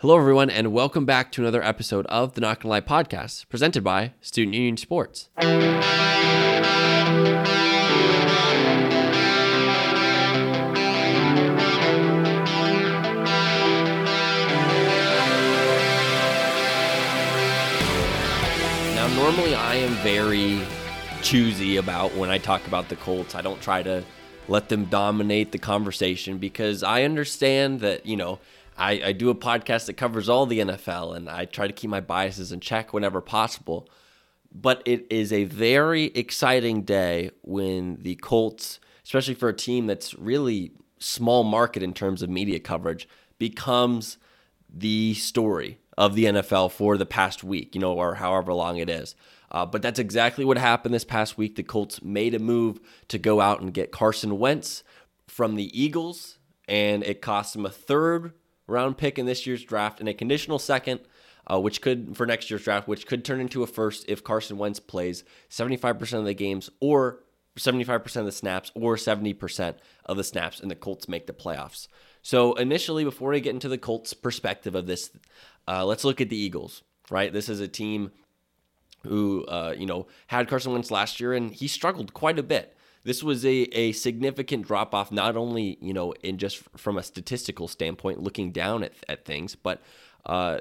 Hello, everyone, and welcome back to another episode of the Not Gonna Lie podcast, presented by Student Union Sports. Now, normally I am very choosy about when I talk about the Colts. I don't try to let them dominate the conversation because I understand that, you know, I, I do a podcast that covers all the NFL and I try to keep my biases in check whenever possible. But it is a very exciting day when the Colts, especially for a team that's really small market in terms of media coverage, becomes the story of the NFL for the past week, you know, or however long it is. Uh, but that's exactly what happened this past week. The Colts made a move to go out and get Carson Wentz from the Eagles, and it cost them a third round pick in this year's draft and a conditional second, uh, which could for next year's draft, which could turn into a first if Carson Wentz plays 75% of the games or 75% of the snaps or 70% of the snaps and the Colts make the playoffs. So initially, before we get into the Colts' perspective of this, uh, let's look at the Eagles. Right, this is a team who uh, you know had Carson Wentz last year, and he struggled quite a bit. This was a, a significant drop off, not only you know in just from a statistical standpoint, looking down at, at things, but uh,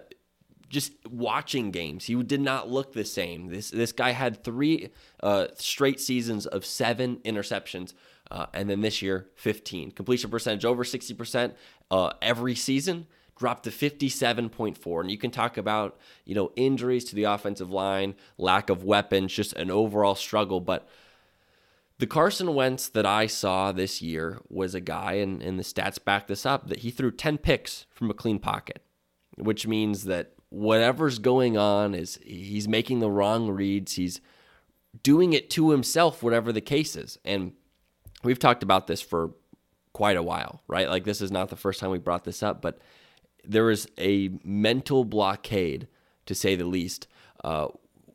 just watching games. He did not look the same. This this guy had three uh, straight seasons of seven interceptions. Uh, and then this year, 15. Completion percentage over 60% uh, every season dropped to 57.4 and you can talk about you know injuries to the offensive line lack of weapons just an overall struggle but the Carson Wentz that I saw this year was a guy, and, and the stats back this up, that he threw 10 picks from a clean pocket, which means that whatever's going on is he's making the wrong reads. He's doing it to himself, whatever the case is. And we've talked about this for quite a while, right? Like this is not the first time we brought this up, but there is a mental blockade, to say the least, uh,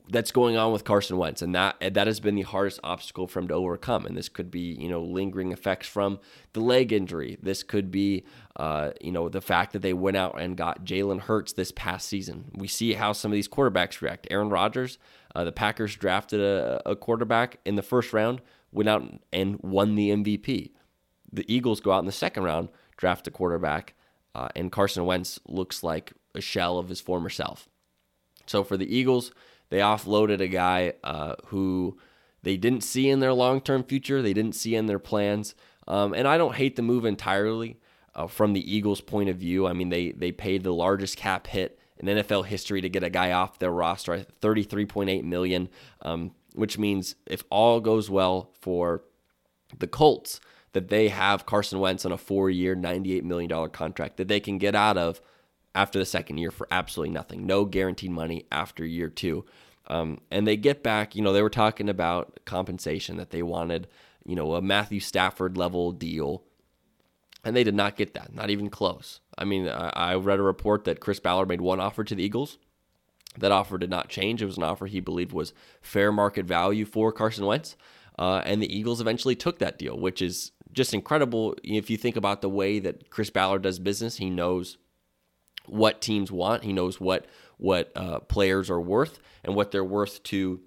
that's going on with Carson Wentz, and that that has been the hardest obstacle for him to overcome. And this could be, you know, lingering effects from the leg injury. This could be, uh, you know, the fact that they went out and got Jalen Hurts this past season. We see how some of these quarterbacks react. Aaron Rodgers, uh, the Packers drafted a, a quarterback in the first round, went out and won the MVP. The Eagles go out in the second round, draft a quarterback, uh, and Carson Wentz looks like a shell of his former self. So for the Eagles they offloaded a guy uh, who they didn't see in their long term future, they didn't see in their plans. Um, and I don't hate the move entirely uh, from the Eagles' point of view. I mean, they, they paid the largest cap hit in NFL history to get a guy off their roster, 33.8 million, um, which means if all goes well for the Colts, that they have Carson Wentz on a four-year, $98 million contract that they can get out of after the second year for absolutely nothing. No guaranteed money after year two. Um, and they get back, you know, they were talking about compensation that they wanted, you know, a Matthew Stafford level deal. And they did not get that, not even close. I mean, I, I read a report that Chris Ballard made one offer to the Eagles. That offer did not change. It was an offer he believed was fair market value for Carson Wentz. Uh, and the Eagles eventually took that deal, which is just incredible. If you think about the way that Chris Ballard does business, he knows what teams want. He knows what what uh, players are worth and what they're worth to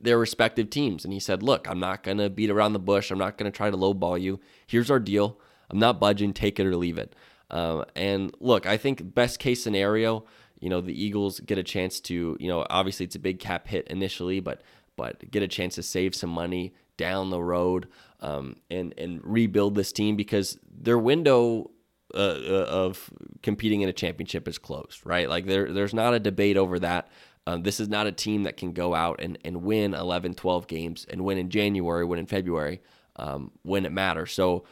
their respective teams. And he said, "Look, I'm not going to beat around the bush. I'm not going to try to lowball you. Here's our deal. I'm not budging. Take it or leave it." Uh, and look, I think best case scenario, you know, the Eagles get a chance to, you know, obviously it's a big cap hit initially, but but get a chance to save some money down the road um, and and rebuild this team because their window uh, uh, of competing in a championship is closed, right? Like there, there's not a debate over that. Um, this is not a team that can go out and, and win 11, 12 games and win in January, win in February, um, when it matters. So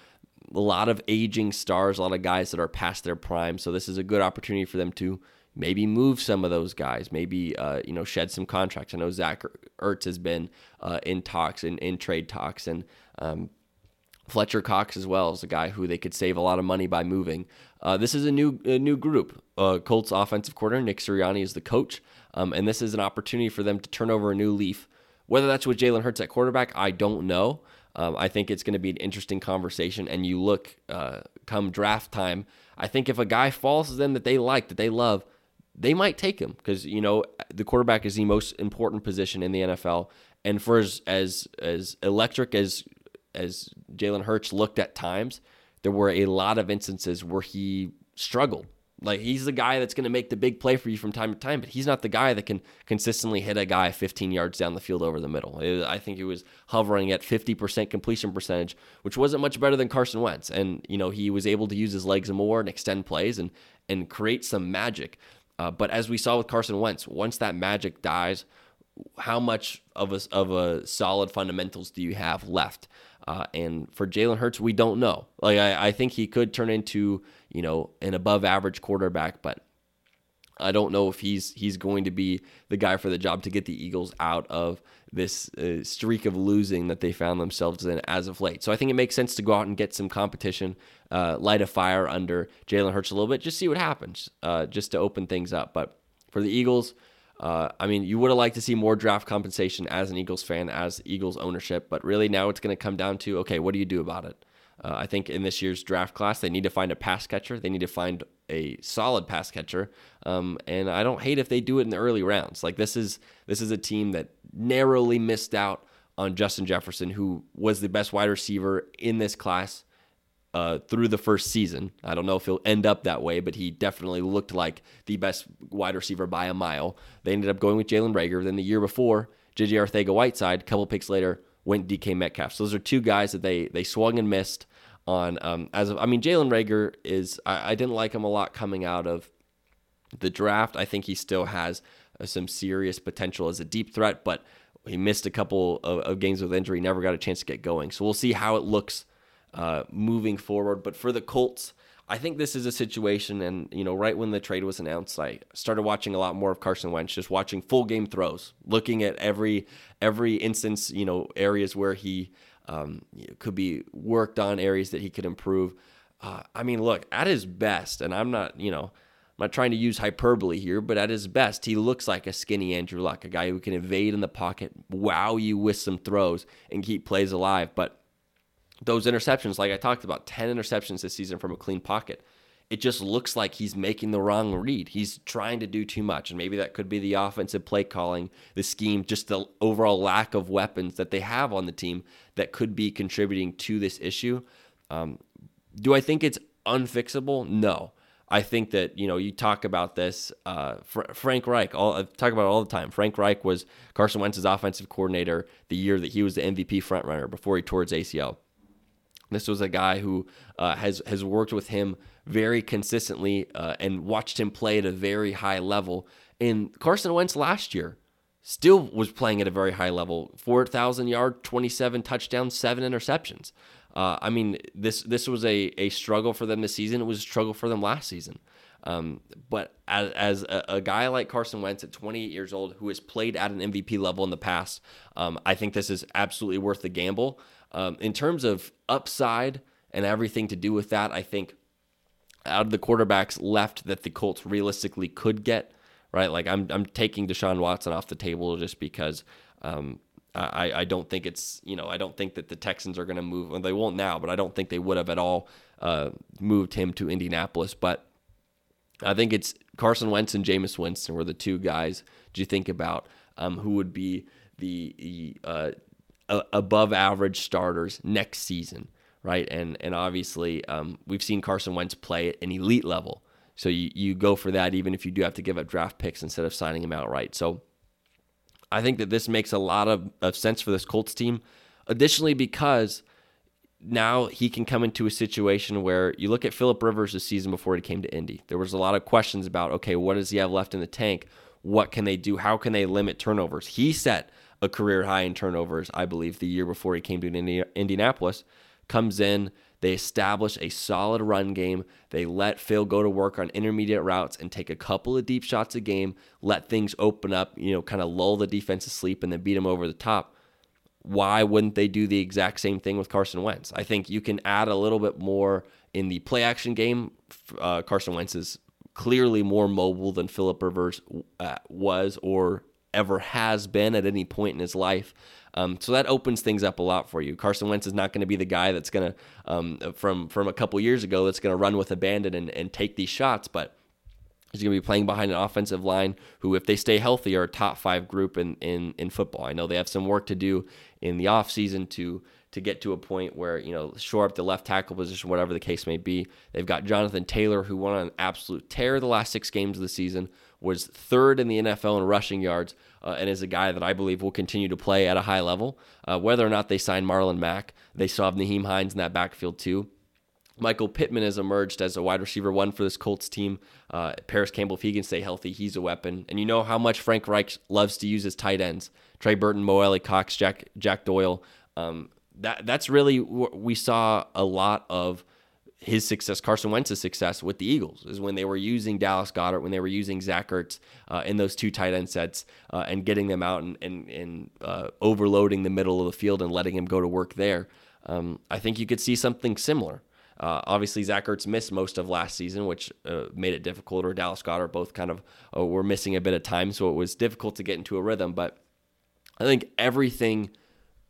a lot of aging stars, a lot of guys that are past their prime. So this is a good opportunity for them to maybe move some of those guys, maybe uh, you know shed some contracts. I know Zach Ertz has been uh, in talks and in, in trade talks, and um, Fletcher Cox as well is a guy who they could save a lot of money by moving. Uh, this is a new a new group. Uh, Colts offensive coordinator Nick Sirianni is the coach, um, and this is an opportunity for them to turn over a new leaf. Whether that's with Jalen Hurts at quarterback, I don't know. Um, I think it's going to be an interesting conversation. And you look uh, come draft time, I think if a guy falls to them that they like, that they love, they might take him because you know the quarterback is the most important position in the NFL. And for as as, as electric as as Jalen Hurts looked at times, there were a lot of instances where he struggled. Like he's the guy that's going to make the big play for you from time to time, but he's not the guy that can consistently hit a guy 15 yards down the field over the middle. I think he was hovering at 50% completion percentage, which wasn't much better than Carson Wentz. And you know he was able to use his legs more and extend plays and and create some magic. Uh, but as we saw with Carson Wentz, once that magic dies, how much of a of a solid fundamentals do you have left? Uh, and for Jalen Hurts, we don't know. Like I, I think he could turn into you know an above average quarterback, but I don't know if he's he's going to be the guy for the job to get the Eagles out of this uh, streak of losing that they found themselves in as of late. So I think it makes sense to go out and get some competition, uh, light a fire under Jalen Hurts a little bit, just see what happens, uh, just to open things up. But for the Eagles, uh, I mean, you would have liked to see more draft compensation as an Eagles fan, as Eagles ownership, but really now it's going to come down to okay, what do you do about it? Uh, I think in this year's draft class, they need to find a pass catcher. They need to find a solid pass catcher, um, and I don't hate if they do it in the early rounds. Like this is this is a team that narrowly missed out on Justin Jefferson, who was the best wide receiver in this class uh, through the first season. I don't know if he'll end up that way, but he definitely looked like the best wide receiver by a mile. They ended up going with Jalen Reagor. Then the year before, JJ Arcega Whiteside, a couple picks later, went DK Metcalf. So those are two guys that they they swung and missed on. Um, as of, I mean, Jalen Reagor is I, I, didn't like him a lot coming out of the draft. I think he still has uh, some serious potential as a deep threat, but he missed a couple of, of games with injury, never got a chance to get going. So we'll see how it looks uh, moving forward. But for the Colts, I think this is a situation, and you know, right when the trade was announced, I started watching a lot more of Carson Wentz, just watching full game throws, looking at every every instance, you know, areas where he um, could be worked on, areas that he could improve. Uh, I mean, look, at his best, and I'm not, you know, I'm not trying to use hyperbole here, but at his best, he looks like a skinny Andrew Luck, a guy who can evade in the pocket, wow you with some throws, and keep plays alive. But those interceptions, like I talked about, 10 interceptions this season from a clean pocket. It just looks like he's making the wrong read. He's trying to do too much. And maybe that could be the offensive play calling, the scheme, just the overall lack of weapons that they have on the team that could be contributing to this issue. Um, do I think it's unfixable? No. I think that you know you talk about this. Uh, Fr- Frank Reich, all, I talk about it all the time. Frank Reich was Carson Wentz's offensive coordinator the year that he was the MVP frontrunner before he tore his ACL. This was a guy who uh, has has worked with him very consistently uh, and watched him play at a very high level. And Carson Wentz last year still was playing at a very high level. Four thousand yard, twenty seven touchdowns, seven interceptions. Uh, I mean, this this was a, a struggle for them this season. It was a struggle for them last season. Um, but as, as a, a, guy like Carson Wentz at 28 years old, who has played at an MVP level in the past, um, I think this is absolutely worth the gamble. Um, in terms of upside and everything to do with that, I think out of the quarterbacks left that the Colts realistically could get, right? Like I'm I'm taking Deshaun Watson off the table just because um, I I don't think it's you know I don't think that the Texans are going to move. Well, they won't now, but I don't think they would have at all uh, moved him to Indianapolis. But I think it's Carson Wentz and Jameis Winston were the two guys. Do you think about um, who would be the uh, above average starters next season, right? And and obviously um, we've seen Carson Wentz play at an elite level, so you you go for that even if you do have to give up draft picks instead of signing him outright. So I think that this makes a lot of, of sense for this Colts team. Additionally, because now he can come into a situation where you look at Philip Rivers the season before he came to Indy. There was a lot of questions about okay, what does he have left in the tank? What can they do? How can they limit turnovers? He set a career high in turnovers, I believe, the year before he came to Indianapolis. Comes in, they establish a solid run game. They let Phil go to work on intermediate routes and take a couple of deep shots a game, let things open up, you know, kind of lull the defense to sleep and then beat them over the top. Why wouldn't they do the exact same thing with Carson Wentz? I think you can add a little bit more in the play action game. Uh, Carson Wentz is clearly more mobile than Philip Rivers uh, was or ever has been at any point in his life. Um, so that opens things up a lot for you. Carson Wentz is not going to be the guy that's going to, um, from from a couple years ago, that's going to run with abandon and, and take these shots. But he's going to be playing behind an offensive line who, if they stay healthy, are a top five group in, in, in football. I know they have some work to do in the offseason to to get to a point where, you know, shore up the left tackle position, whatever the case may be. They've got Jonathan Taylor, who won an absolute tear the last six games of the season, was third in the NFL in rushing yards, uh, and is a guy that I believe will continue to play at a high level. Uh, whether or not they sign Marlon Mack, they still have Nyheim Hines in that backfield too. Michael Pittman has emerged as a wide receiver one for this Colts team. Uh, Parris Campbell, if he can stay healthy, he's a weapon. And you know how much Frank Reich loves to use his tight ends: Trey Burton, Mo Alie-Cox, Jack Jack Doyle. Um, that that's really we saw a lot of his success, Carson Wentz's success with the Eagles, is when they were using Dallas Goedert, when they were using Zach Ertz uh, in those two tight end sets uh, and getting them out and, and, and uh, overloading the middle of the field and letting him go to work there. Um, I think you could see something similar. Uh, obviously, Zach Ertz missed most of last season, which uh, made it difficult, or Dallas Goedert both kind of uh, were missing a bit of time, so it was difficult to get into a rhythm. But I think everything –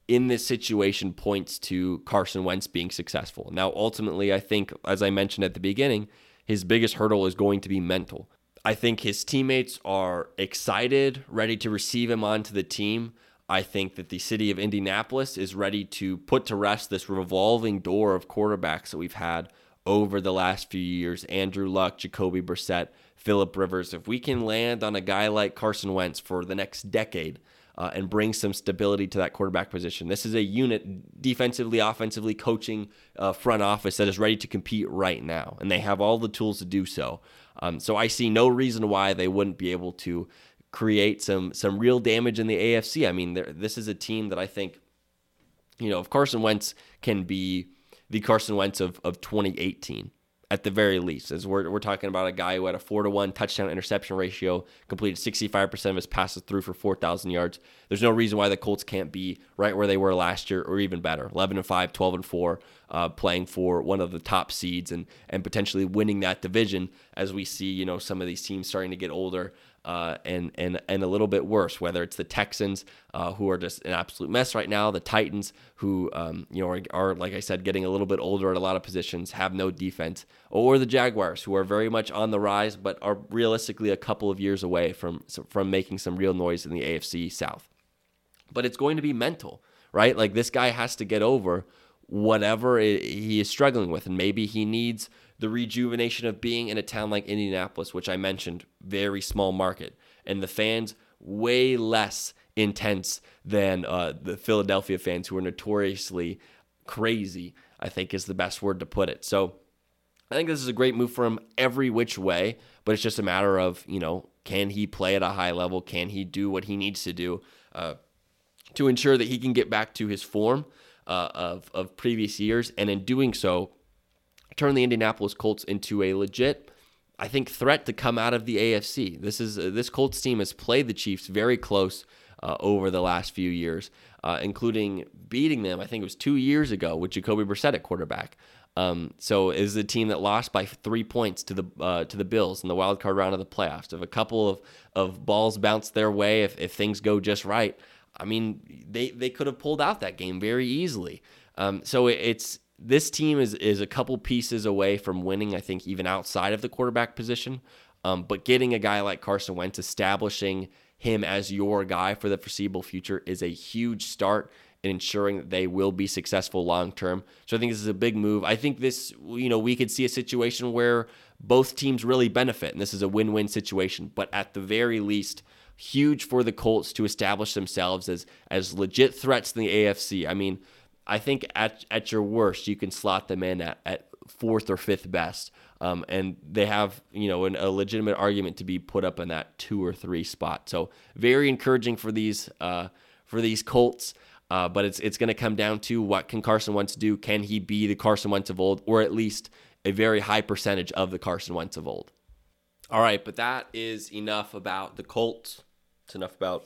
in this situation points to Carson Wentz being successful. Now, ultimately, I think, as I mentioned at the beginning, his biggest hurdle is going to be mental. I think his teammates are excited, ready to receive him onto the team. I think that the city of Indianapolis is ready to put to rest this revolving door of quarterbacks that we've had over the last few years Andrew Luck, Jacoby Brissett, Philip Rivers. If we can land on a guy like Carson Wentz for the next decade, uh, and bring some stability to that quarterback position. This is a unit, defensively, offensively, coaching uh, front office that is ready to compete right now, and they have all the tools to do so. Um, so I see no reason why they wouldn't be able to create some some real damage in the AFC. I mean, this is a team that I think, you know, if Carson Wentz can be the Carson Wentz of, of 2018 at the very least. As we're, we're talking about a guy who had a four to one touchdown interception ratio, completed 65% of his passes threw for 4,000 yards. There's no reason why the Colts can't be right where they were last year or even better 11 and 5, 12 and 4, uh, playing for one of the top seeds and, and potentially winning that division as we see, you know, some of these teams starting to get older uh, and and and a little bit worse. Whether it's the Texans, uh, who are just an absolute mess right now, the Titans, who um, you know are, are, like I said, getting a little bit older at a lot of positions, have no defense, or the Jaguars, who are very much on the rise, but are realistically a couple of years away from from making some real noise in the AFC South. But it's going to be mental, right? Like this guy has to get over whatever he is struggling with, and maybe he needs the rejuvenation of being in a town like Indianapolis, which I mentioned, very small market, and the fans way less intense than uh, the Philadelphia fans who are notoriously crazy, I think is the best word to put it. So I think this is a great move for him every which way, but it's just a matter of, you know, can he play at a high level? Can he do what he needs to do uh, to ensure that he can get back to his form uh, of, of previous years? And in doing so, turn the Indianapolis Colts into a legit, I think, threat to come out of the AFC. This is uh, this Colts team has played the Chiefs very close uh, over the last few years, uh, including beating them. I think it was two years ago with Jacoby Brissett at quarterback. Um, so is a team that lost by three points to the uh, to the Bills in the wild card round of the playoffs. If a couple of, of balls bounce their way, if, if things go just right, I mean they they could have pulled out that game very easily. Um, so it, it's this team is is a couple pieces away from winning. I think even outside of the quarterback position, um, but getting a guy like Carson Wentz, establishing him as your guy for the foreseeable future, is a huge start in ensuring that they will be successful long term. So I think this is a big move. I think this, you know, we could see a situation where both teams really benefit, and this is a win win situation. But at the very least, huge for the Colts to establish themselves as as legit threats in the AFC. I mean I think at at your worst, you can slot them in at, at fourth or fifth best. Um, and they have you know an, a legitimate argument to be put up in that two or three spot. So very encouraging for these uh, for these Colts. Uh, but it's it's going to come down to what can Carson Wentz do? Can he be the Carson Wentz of old, or at least a very high percentage of the Carson Wentz of old? All right, but that is enough about the Colts. It's enough about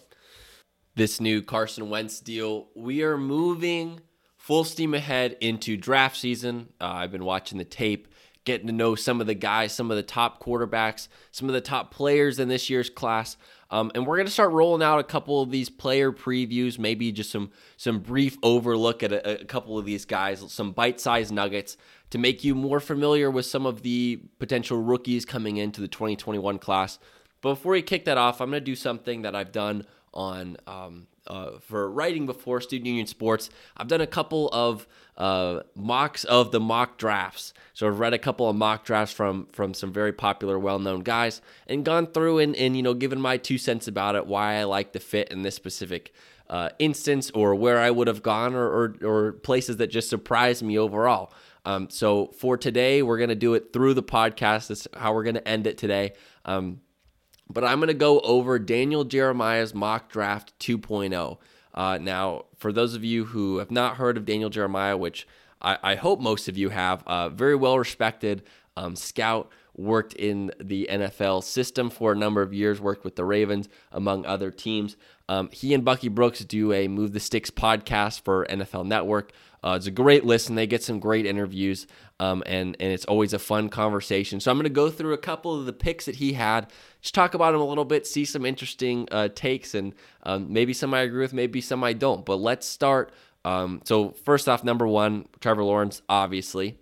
this new Carson Wentz deal. We are moving full steam ahead into draft season. Uh, I've been watching the tape, getting to know some of the guys, some of the top quarterbacks, some of the top players in this year's class. Um, and we're going to start rolling out a couple of these player previews, maybe just some some brief overlook at a, a couple of these guys, some bite-sized nuggets to make you more familiar with some of the potential rookies coming into the 2021 class. But before we kick that off, I'm going to do something that I've done on um, uh, for writing before Student Union Sports. I've done a couple of uh, mocks of the mock drafts. So I've read a couple of mock drafts from from some very popular, well-known guys, and gone through and, and you know given my two cents about it, why I like the fit in this specific uh, instance, or where I would have gone, or, or, or places that just surprised me overall. Um, so for today, we're gonna do it through the podcast. That's how we're gonna end it today. Um, but I'm going to go over Daniel Jeremiah's mock draft 2.0. Uh, now, for those of you who have not heard of Daniel Jeremiah, which I, I hope most of you have, uh, very well respected um, scout, worked in the NFL system for a number of years, worked with the Ravens, among other teams. Um, he and Bucky Brooks do a Move the Sticks podcast for NFL Network. Uh, it's a great listen. They get some great interviews, um, and and it's always a fun conversation. So I'm going to go through a couple of the picks that he had, just talk about them a little bit, see some interesting uh, takes, and um, maybe some I agree with, maybe some I don't. But let's start. Um, so first off, number one, Trevor Lawrence, obviously.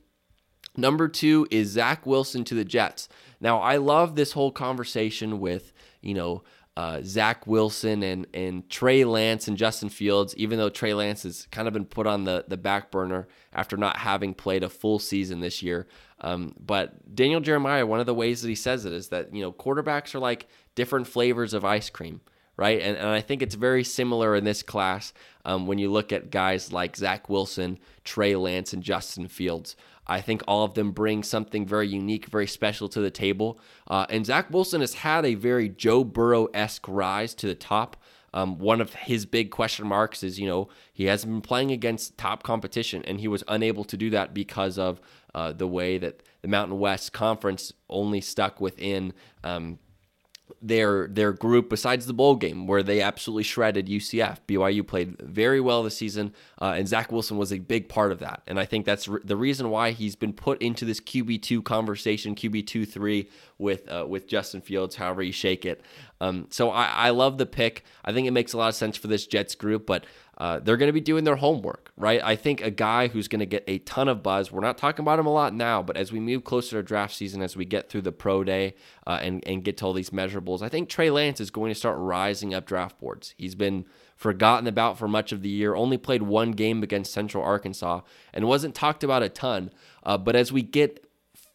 Number two is Zach Wilson to the Jets. Now I love this whole conversation with you know uh, Zach Wilson and and Trey Lance and Justin Fields, even though Trey Lance has kind of been put on the the back burner after not having played a full season this year. Um, but Daniel Jeremiah, one of the ways that he says it is that you know quarterbacks are like different flavors of ice cream, right? And and I think it's very similar in this class um, when you look at guys like Zach Wilson, Trey Lance, and Justin Fields. I think all of them bring something very unique, very special to the table. Uh, and Zach Wilson has had a very Joe Burrow esque rise to the top. Um, one of his big question marks is, you know, he hasn't been playing against top competition, and he was unable to do that because of uh, the way that the Mountain West Conference only stuck within um, their their group besides the bowl game where they absolutely shredded UCF. BYU played very well this season, uh, and Zach Wilson was a big part of that. And I think that's re- the reason why he's been put into this QB two conversation, QB two three with uh, with Justin Fields, however you shake it. Um, so I, I love the pick. I think it makes a lot of sense for this Jets group, but uh, they're going to be doing their homework, right? I think a guy who's going to get a ton of buzz. We're not talking about him a lot now, but as we move closer to draft season, as we get through the pro day uh, and and get to all these measurables, I think Trey Lance is going to start rising up draft boards. He's been forgotten about for much of the year. Only played one game against Central Arkansas and wasn't talked about a ton. Uh, but as we get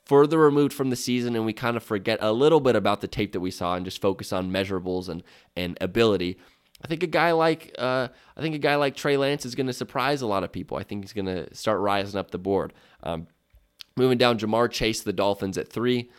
further removed from the season and we kind of forget a little bit about the tape that we saw and just focus on measurables and and ability I think a guy like uh, I think a guy like Trey Lance is going to surprise a lot of people. I think he's going to start rising up the board. Um, moving down, Ja'Marr Chase, the Dolphins at three.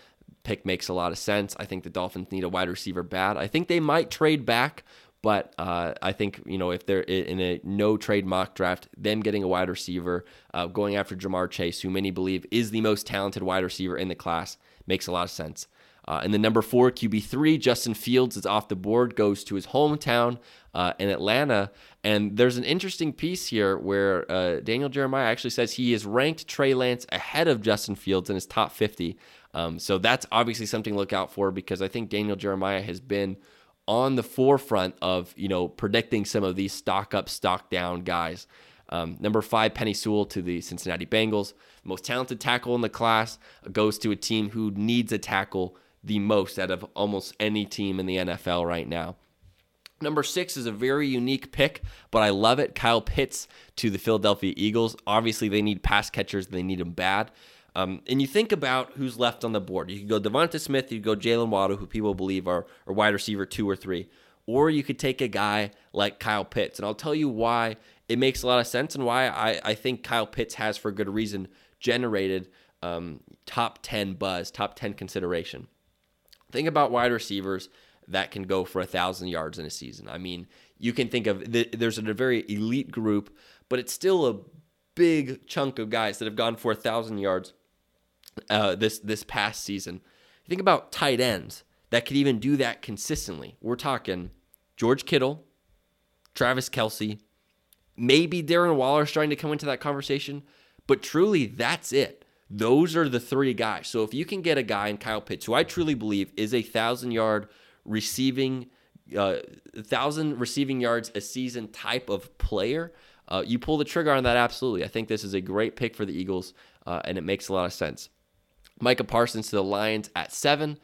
Pick makes a lot of sense. I think the Dolphins need a wide receiver bad. I think they might trade back, but uh, I think you know if they're in a no trade mock draft, them getting a wide receiver, uh, going after Ja'Marr Chase, who many believe is the most talented wide receiver in the class, makes a lot of sense. Uh, and the number four QB3, Justin Fields, is off the board, goes to his hometown uh, in Atlanta. And there's an interesting piece here where uh, Daniel Jeremiah actually says he is ranked Trey Lance ahead of Justin Fields in his top 50. Um, so that's obviously something to look out for because I think Daniel Jeremiah has been on the forefront of you know predicting some of these stock up, stock down guys. Um, number five, Penei Sewell to the Cincinnati Bengals. Most talented tackle in the class goes to a team who needs a tackle the most out of almost any team in the NFL right now. Number six is a very unique pick, but I love it. Kyle Pitts to the Philadelphia Eagles. Obviously, they need pass catchers, they need them bad. Um, and you think about who's left on the board. You could go Devonta Smith, you could go Jaylen Waddle, who people believe are, are wide receiver two or three. Or you could take a guy like Kyle Pitts. And I'll tell you why it makes a lot of sense and why I, I think Kyle Pitts has, for good reason, generated um, top 10 buzz, top 10 consideration. Think about wide receivers that can go for a thousand yards in a season. I mean, you can think of there's a very elite group, but it's still a big chunk of guys that have gone for a thousand yards uh, this this past season. think about tight ends that could even do that consistently. We're talking George Kittle, Travis Kelce, maybe Darren Waller is starting to come into that conversation, but truly that's it. Those are the three guys. So if you can get a guy in Kyle Pitts, who I truly believe is a thousand yard receiving, uh, thousand receiving yards a season type of player, uh, you pull the trigger on that absolutely. I think this is a great pick for the Eagles, uh, and it makes a lot of sense. Micah Parsons to the Lions at seven.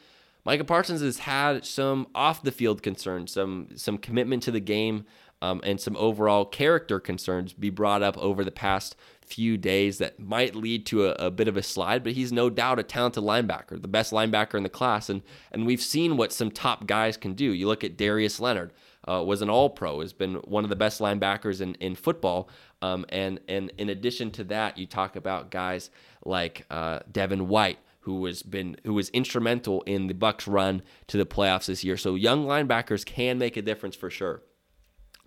Micah Parsons has had some off the field concerns, some some commitment to the game, um, and some overall character concerns be brought up over the past few days that might lead to a, a, bit of a slide. But he's no doubt a talented linebacker, the best linebacker in the class, and and we've seen what some top guys can do. You look at Darius Leonard. Uh, was an All Pro, has been one of the best linebackers in, in football. Um, and and in addition to that, you talk about guys like uh, Devin White, who has been who was instrumental in the Bucs run to the playoffs this year. So young linebackers can make a difference for sure.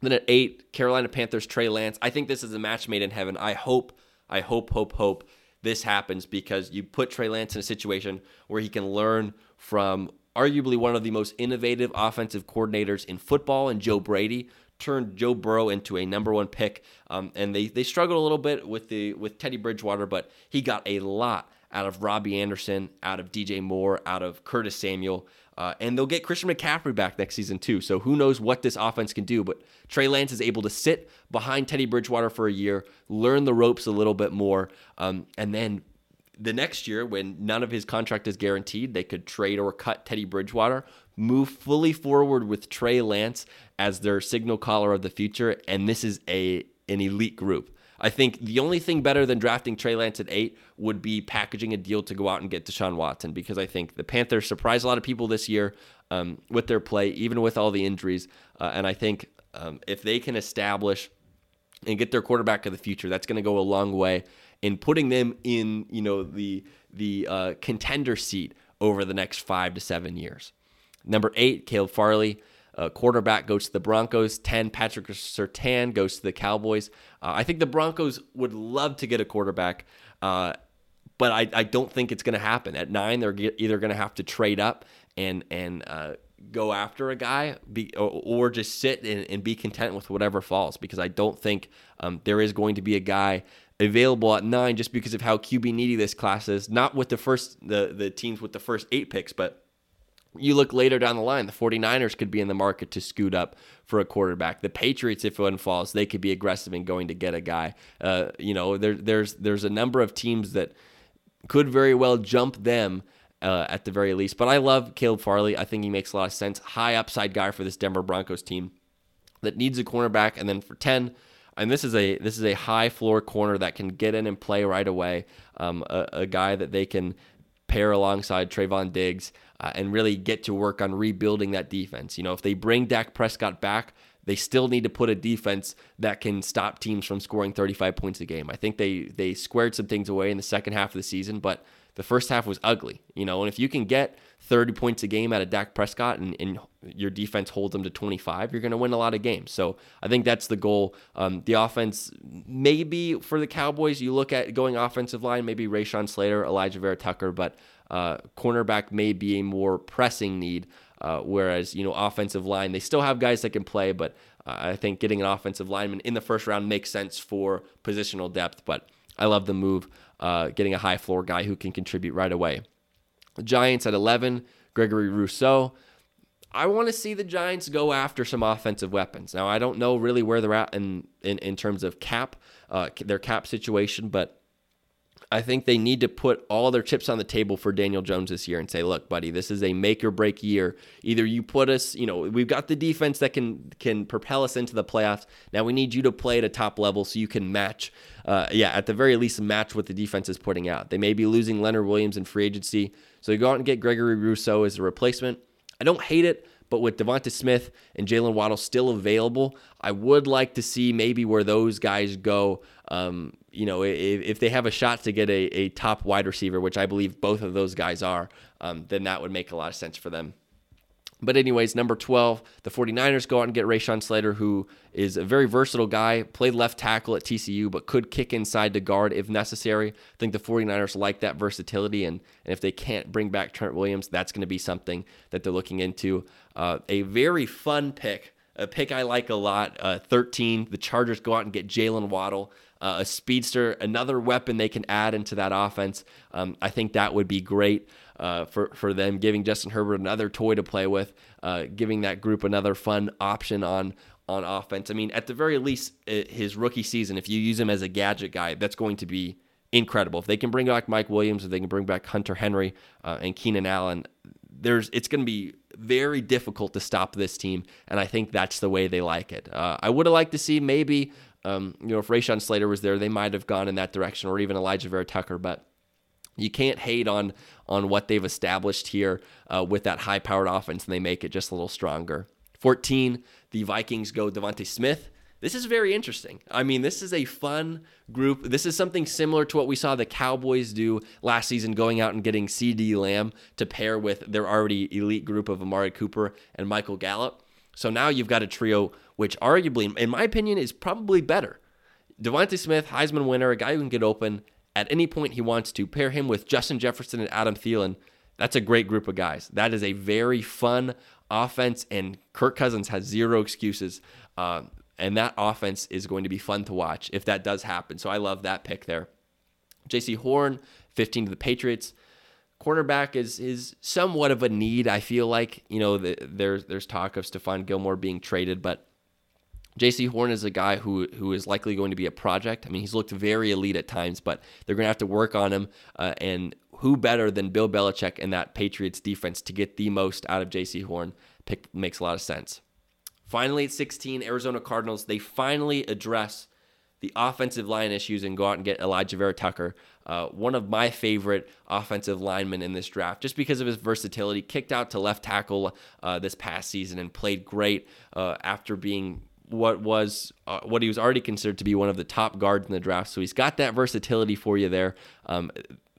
Then at eight, Carolina Panthers Trey Lance. I think this is a match made in heaven. I hope, I hope, hope, hope this happens because you put Trey Lance in a situation where he can learn from arguably one of the most innovative offensive coordinators in football and Joe Brady turned Joe Burrow into a number one pick. Um, and they they struggled a little bit with the with Teddy Bridgewater, but he got a lot out of Robbie Anderson, out of DJ Moore, out of Curtis Samuel. Uh, and they'll get Christian McCaffrey back next season too. So who knows what this offense can do? But Trey Lance is able to sit behind Teddy Bridgewater for a year, learn the ropes a little bit more, um, and then the next year, when none of his contract is guaranteed, they could trade or cut Teddy Bridgewater, move fully forward with Trey Lance as their signal caller of the future, and this is a an elite group. I think the only thing better than drafting Trey Lance at eight would be packaging a deal to go out and get Deshaun Watson because I think the Panthers surprised a lot of people this year um, with their play, even with all the injuries. Uh, and I think um, if they can establish and get their quarterback of the future, that's going to go a long way in putting them in you know the the uh, contender seat over the next five to seven years. Number eight, Caleb Farley. Uh, quarterback goes to the Broncos. 10, Patrick Surtain goes to the Cowboys. Uh, I think the Broncos would love to get a quarterback, uh, but I, I, don't think it's going to happen. At nine, they're either going to have to trade up and and uh, go after a guy, be, or, or, just sit and, and, be content with whatever falls. Because I don't think um, there is going to be a guy available at nine just because of how QB needy this class is. Not with the first the the teams with the first eight picks, but you look later down the line, the 49ers could be in the market to scoot up for a quarterback. The Patriots, if one falls, they could be aggressive in going to get a guy. Uh, you know, there, there's there's a number of teams that could very well jump them uh, at the very least. But I love Caleb Farley. I think he makes a lot of sense. High upside guy for this Denver Broncos team that needs a cornerback. And then for 10, and this is a this is a high floor corner that can get in and play right away. Um, a, a guy that they can pair alongside Trevon Diggs uh, and really get to work on rebuilding that defense. You know, if they bring Dak Prescott back, they still need to put a defense that can stop teams from scoring 35 points a game. I think they they squared some things away in the second half of the season, but the first half was ugly. You know, and if you can get 30 points a game out of Dak Prescott and, and your defense holds them to 25, you're going to win a lot of games. So I think that's the goal. Um, the offense, maybe for the Cowboys, you look at going offensive line, maybe Rashawn Slater, Elijah Vera-Tucker, but uh, cornerback may be a more pressing need. Uh, whereas, you know, offensive line, they still have guys that can play, but uh, I think getting an offensive lineman in the first round makes sense for positional depth. But I love the move, uh, getting a high floor guy who can contribute right away. The Giants at 11, Gregory Rousseau. I want to see the Giants go after some offensive weapons. Now, I don't know really where they're at in, in, in terms of cap, uh, their cap situation, but I think they need to put all their chips on the table for Daniel Jones this year and say, look, buddy, this is a make or break year. Either you put us, you know, we've got the defense that can can propel us into the playoffs. Now we need you to play at a top level so you can match, uh, yeah, at the very least, match what the defense is putting out. They may be losing Leonard Williams in free agency, so you go out and get Gregory Rousseau as a replacement. I don't hate it. But with Devonta Smith and Jaylen Waddle still available, I would like to see maybe where those guys go um, you know, if, if, they have a shot to get a, a top wide receiver, which I believe both of those guys are, um, then that would make a lot of sense for them. But, anyways, number 12, the 49ers go out and get Rashawn Slater, who is a very versatile guy, played left tackle at TCU, but could kick inside to guard if necessary. I think the 49ers like that versatility, and, and if they can't bring back Trent Williams, that's going to be something that they're looking into. Uh, a very fun pick, a pick I like a lot. Uh, 13, the Chargers go out and get Jaylen Waddle. Uh, a speedster, another weapon they can add into that offense. Um, I think that would be great uh, for for them, giving Justin Herbert another toy to play with, uh, giving that group another fun option on on offense. I mean, at the very least, his rookie season, if you use him as a gadget guy, that's going to be incredible. If they can bring back Mike Williams, if they can bring back Hunter Henry uh, and Keenan Allen, there's it's going to be very difficult to stop this team, and I think that's the way they like it. Uh, I would have liked to see maybe, um, you know, if Rashawn Slater was there, they might have gone in that direction, or even Elijah Vera-Tucker, but you can't hate on on what they've established here uh, with that high powered offense, and they make it just a little stronger. 14, the Vikings go DeVonta Smith. This is very interesting. I mean, this is a fun group. This is something similar to what we saw the Cowboys do last season, going out and getting CeeDee Lamb to pair with their already elite group of Amari Cooper and Michael Gallup. So now you've got a trio which, arguably, in my opinion, is probably better. DeVonta Smith, Heisman winner, a guy who can get open at any point he wants to. Pair him with Justin Jefferson and Adam Thielen. That's a great group of guys. That is a very fun offense, and Kirk Cousins has zero excuses. Uh, and that offense is going to be fun to watch if that does happen. So I love that pick there. Jaycee Horn, 15 to the Patriots. Cornerback is is somewhat of a need. I feel like you know the, there's there's talk of Stephon Gilmore being traded, but Jaycee Horn is a guy who who is likely going to be a project. I mean, he's looked very elite at times, but they're going to have to work on him. Uh, and who better than Bill Belichick and that Patriots defense to get the most out of Jaycee Horn? Pick makes a lot of sense. Finally, at 16, Arizona Cardinals, they finally address the offensive line issues and go out and get Elijah Vera-Tucker, uh, one of my favorite offensive linemen in this draft, just because of his versatility. Kicked out to left tackle uh, this past season and played great uh, after being what was uh, what he was already considered to be one of the top guards in the draft. So he's got that versatility for you there. Um,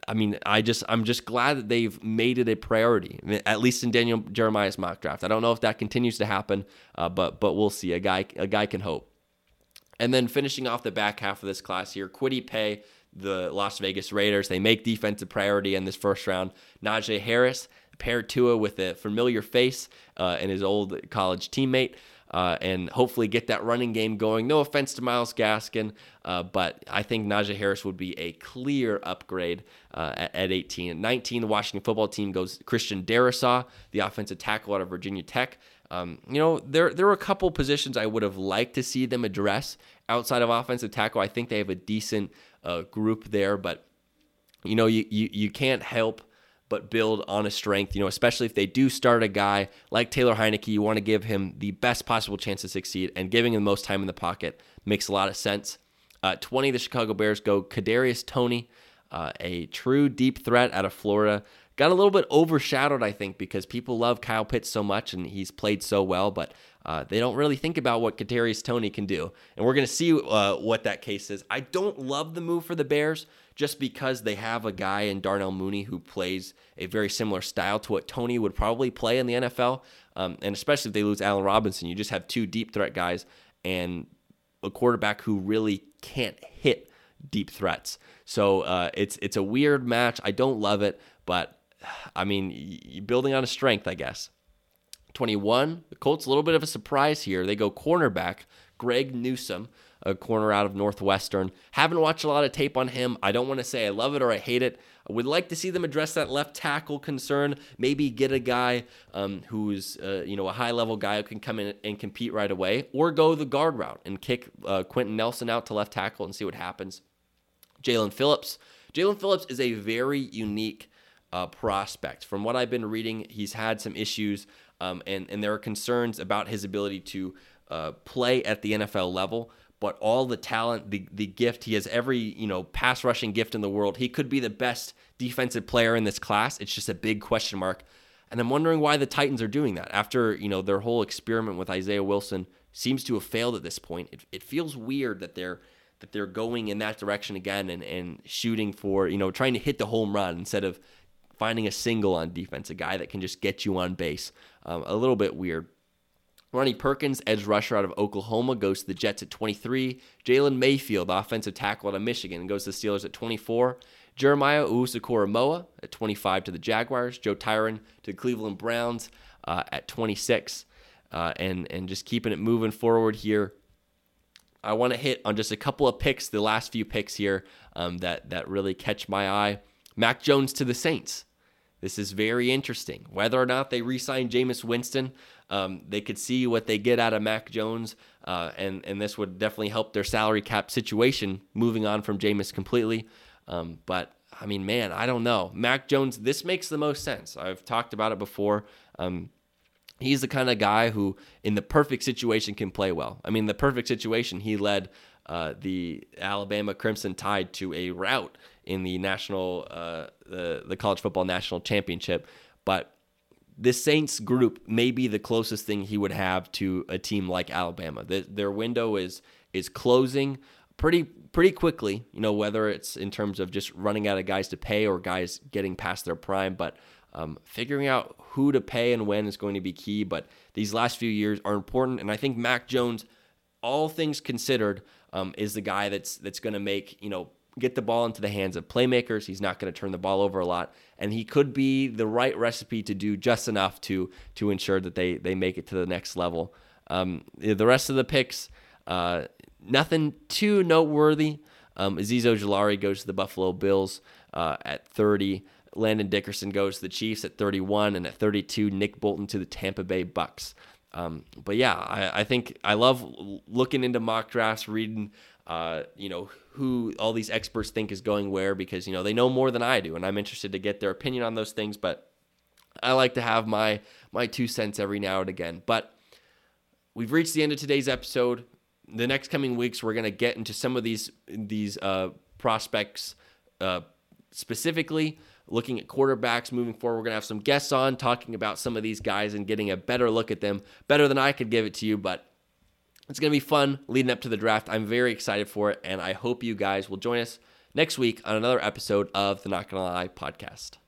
I mean, I just I'm just glad that they've made it a priority, at least in Daniel Jeremiah's mock draft. I don't know if that continues to happen, uh, but but we'll see. A guy a guy can hope. And then finishing off the back half of this class here, Kwity Paye, the Las Vegas Raiders. They make defensive priority in this first round. Najee Harris paired Tua with a familiar face uh, and his old college teammate uh, and hopefully get that running game going. No offense to Myles Gaskin, uh, but I think Najee Harris would be a clear upgrade uh, at, at, 18. At 19, the Washington football team goes Christian Darrisaw, the offensive tackle out of Virginia Tech. Um, you know, there there were a couple positions I would have liked to see them address outside of offensive tackle. I think they have a decent uh, group there, but you know, you, you you can't help but build on a strength. You know, especially if they do start a guy like Taylor Heinicke, you want to give him the best possible chance to succeed, and giving him the most time in the pocket makes a lot of sense. Uh, 20, the Chicago Bears go Kadarius Toney, uh, a true deep threat out of Florida. Got a little bit overshadowed, I think, because people love Kyle Pitts so much and he's played so well, but uh, they don't really think about what Kadarius Toney can do. And we're going to see uh, what that case is. I don't love the move for the Bears just because they have a guy in Darnell Mooney who plays a very similar style to what Toney would probably play in the NFL. Um, and especially if they lose Allen Robinson, you just have two deep threat guys and a quarterback who really can't hit deep threats. So uh, it's it's a weird match. I don't love it, but I mean, building on a strength, I guess. 21, the Colts a little bit of a surprise here. They go cornerback Greg Newsome a corner out of Northwestern. Haven't watched a lot of tape on him. I don't want to say I love it or I hate it. I would like to see them address that left tackle concern. Maybe get a guy um, who's uh, you know a high level guy who can come in and compete right away, or go the guard route and kick uh, Quenton Nelson out to left tackle and see what happens. Jaelan Phillips. Jaelan Phillips is a very unique uh, prospect. From what I've been reading, he's had some issues, um, and and there are concerns about his ability to uh, play at the NFL level but all the talent, the the gift, he has every, you know, pass rushing gift in the world. He could be the best defensive player in this class. It's just a big question mark. And I'm wondering why the Titans are doing that. After, you know, their whole experiment with Isaiah Wilson seems to have failed at this point. It, it feels weird that they're that they're going in that direction again and, and shooting for, you know, trying to hit the home run instead of finding a single on defense, a guy that can just get you on base. Um, a little bit weird. Ronnie Perkins, edge rusher out of Oklahoma, goes to the Jets at 23. Jalen Mayfield, offensive tackle out of Michigan, goes to the Steelers at 24. Jeremiah Owusu-Koramoah at 25 to the Jaguars. Joe Tryon to the Cleveland Browns uh, at 26. Uh, and, and just keeping it moving forward here. I want to hit on just a couple of picks, the last few picks here um, that that really catch my eye. Mac Jones to the Saints. This is very interesting. Whether or not they re-sign Jameis Winston, um, they could see what they get out of Mac Jones, uh, and and this would definitely help their salary cap situation. Moving on from Jameis completely, um, but I mean, man, I don't know. Mac Jones, this makes the most sense. I've talked about it before. Um, he's the kind of guy who, in the perfect situation, can play well. I mean, the perfect situation, he led uh, the Alabama Crimson Tide to a rout in the national, uh, the the college football national championship. But this Saints group may be the closest thing he would have to a team like Alabama. The, their window is is closing pretty pretty quickly. You know, whether it's in terms of just running out of guys to pay or guys getting past their prime, but um, figuring out who to pay and when is going to be key. But these last few years are important, and I think Mac Jones, all things considered, um, is the guy that's that's going to make you know get the ball into the hands of playmakers. He's not going to turn the ball over a lot, and he could be the right recipe to do just enough to to ensure that they they make it to the next level. Um, the rest of the picks, uh, nothing too noteworthy. Um, Azeez Ojulari goes to the Buffalo Bills uh, at 30. Landon Dickerson goes to the Chiefs at 31, and at 32, Nick Bolton to the Tampa Bay Bucs. Um, but yeah, I, I, think I love looking into mock drafts, reading, uh, you know, who all these experts think is going where because you know they know more than I do, and I'm interested to get their opinion on those things. But I like to have my my two cents every now and again. But we've reached the end of today's episode. The next coming weeks, we're gonna get into some of these these uh, prospects uh, specifically looking at quarterbacks moving forward. We're going to have some guests on talking about some of these guys and getting a better look at them, better than I could give it to you, but it's going to be fun leading up to the draft. I'm very excited for it, and I hope you guys will join us next week on another episode of the Not Gonna Lie podcast.